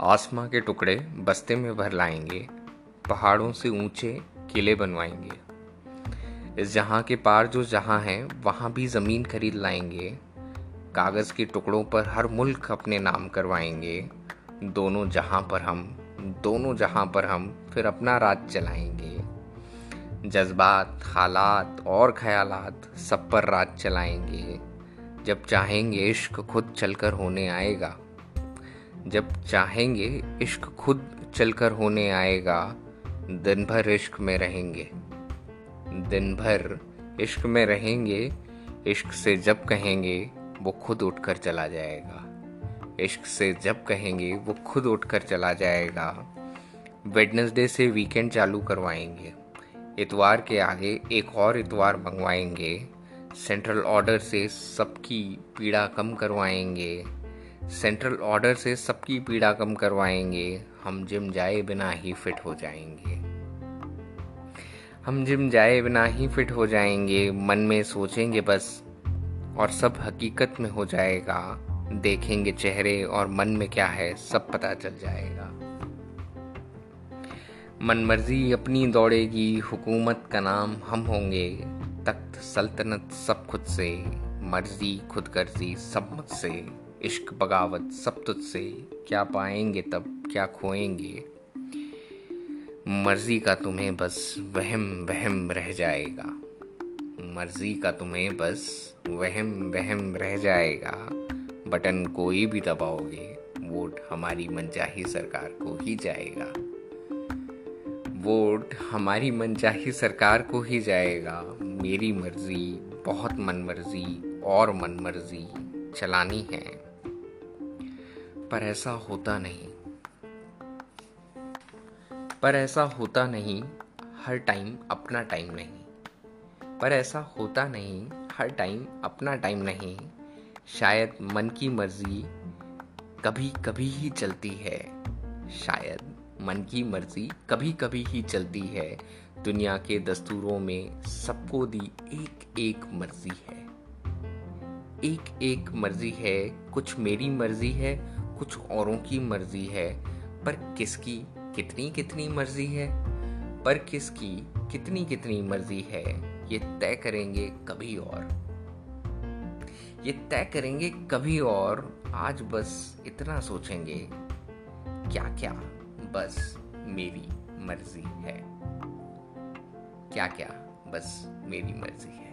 आसमां के टुकड़े बस्ते में भर लाएँगे, पहाड़ों से ऊँचे किले बनवाएँगे। इस जहाँ के पार जो जहाँ है, वहाँ भी ज़मीन खरीद लाएँगे। कागज़ के टुकड़ों पर हर मुल्क अपने नाम करवाएँगे। दोनों जहाँ पर हम, दोनों जहाँ पर हम फिर अपना राज चलाएँगे। जज्बात, हालात और ख्यालात सब पर राज चलाएँगे। जब चाहेंगे इश्क खुद चलकर होने आएगा जब चाहेंगे, इश्क खुद चलकर होने आएगा दिन भर इश्क में रहेंगे। दिन भर इश्क में रहेंगे, इश्क से जब कहेंगे, वो खुद उठकर चला जाएगा। इश्क से जब कहेंगे, वो खुद उठकर चला जाएगा। वेडनेसडे से वीकेंड चालू करवाएँगे। इतवार के आगे एक और इतवार मंगवाएँगे। सेंट्रल ऑर्डर से सबकी पीड़ा कम करवाएँगे। सेंट्रल ऑर्डर से सबकी पीड़ा कम करवाएँगे। हम जिम जाए बिना ही फिट हो जाएँगे। हम जिम जाए बिना ही फिट हो जाएँगे, मन में सोचेंगे बस, और सब हकीकत में हो जाएगा। देखेंगे चेहरे और मन में क्या है, सब पता चल जाएगा। मन मर्ज़ी अपनी दौड़ेगी, हुकूमत का नाम हम होंगे। तख्त सल्तनत सब खुद से, मर्ज़ी खुद गर्जी सब मुझसे। इश्क बगावत सब तुझसे, क्या पाएँगे तब, क्या खोएँगे? मर्ज़ी का तुम्हें बस वहम वहम रह जाएगा। मर्ज़ी का तुम्हें बस वहम वहम रह जाएगा। बटन कोई भी दबाओगे, वोट हमारी मनचाही सरकार को ही जाएगा। वोट हमारी मनचाही सरकार को ही जाएगा। मेरी मर्ज़ी, बहुत मन मर्ज़ी और मन मर्ज़ी चलानी है। पर ऐसा होता नहीं। पर ऐसा होता नहीं, हर टाइम अपना टाइम नहीं। पर ऐसा होता नहीं, हर टाइम अपना टाइम नहीं। शायद मन की मर्ज़ी कभी कभी ही चलती है। शायद मन की मर्ज़ी कभी कभी ही चलती है। दुनिया के दस्तूरों में सबको दी एक एक मर्ज़ी है। एक एक मर्ज़ी है, कुछ मेरी मर्ज़ी है कुछ औरों की मर्ज़ी है, पर किसकी कितनी कितनी मर्ज़ी है? पर किसकी कितनी कितनी मर्ज़ी है, ये तय करेंगे कभी और। ये तय करेंगे कभी और, आज बस इतना सोचेंगे क्या क्या बस मेरी मर्ज़ी है? क्या क्या बस मेरी मर्ज़ी है?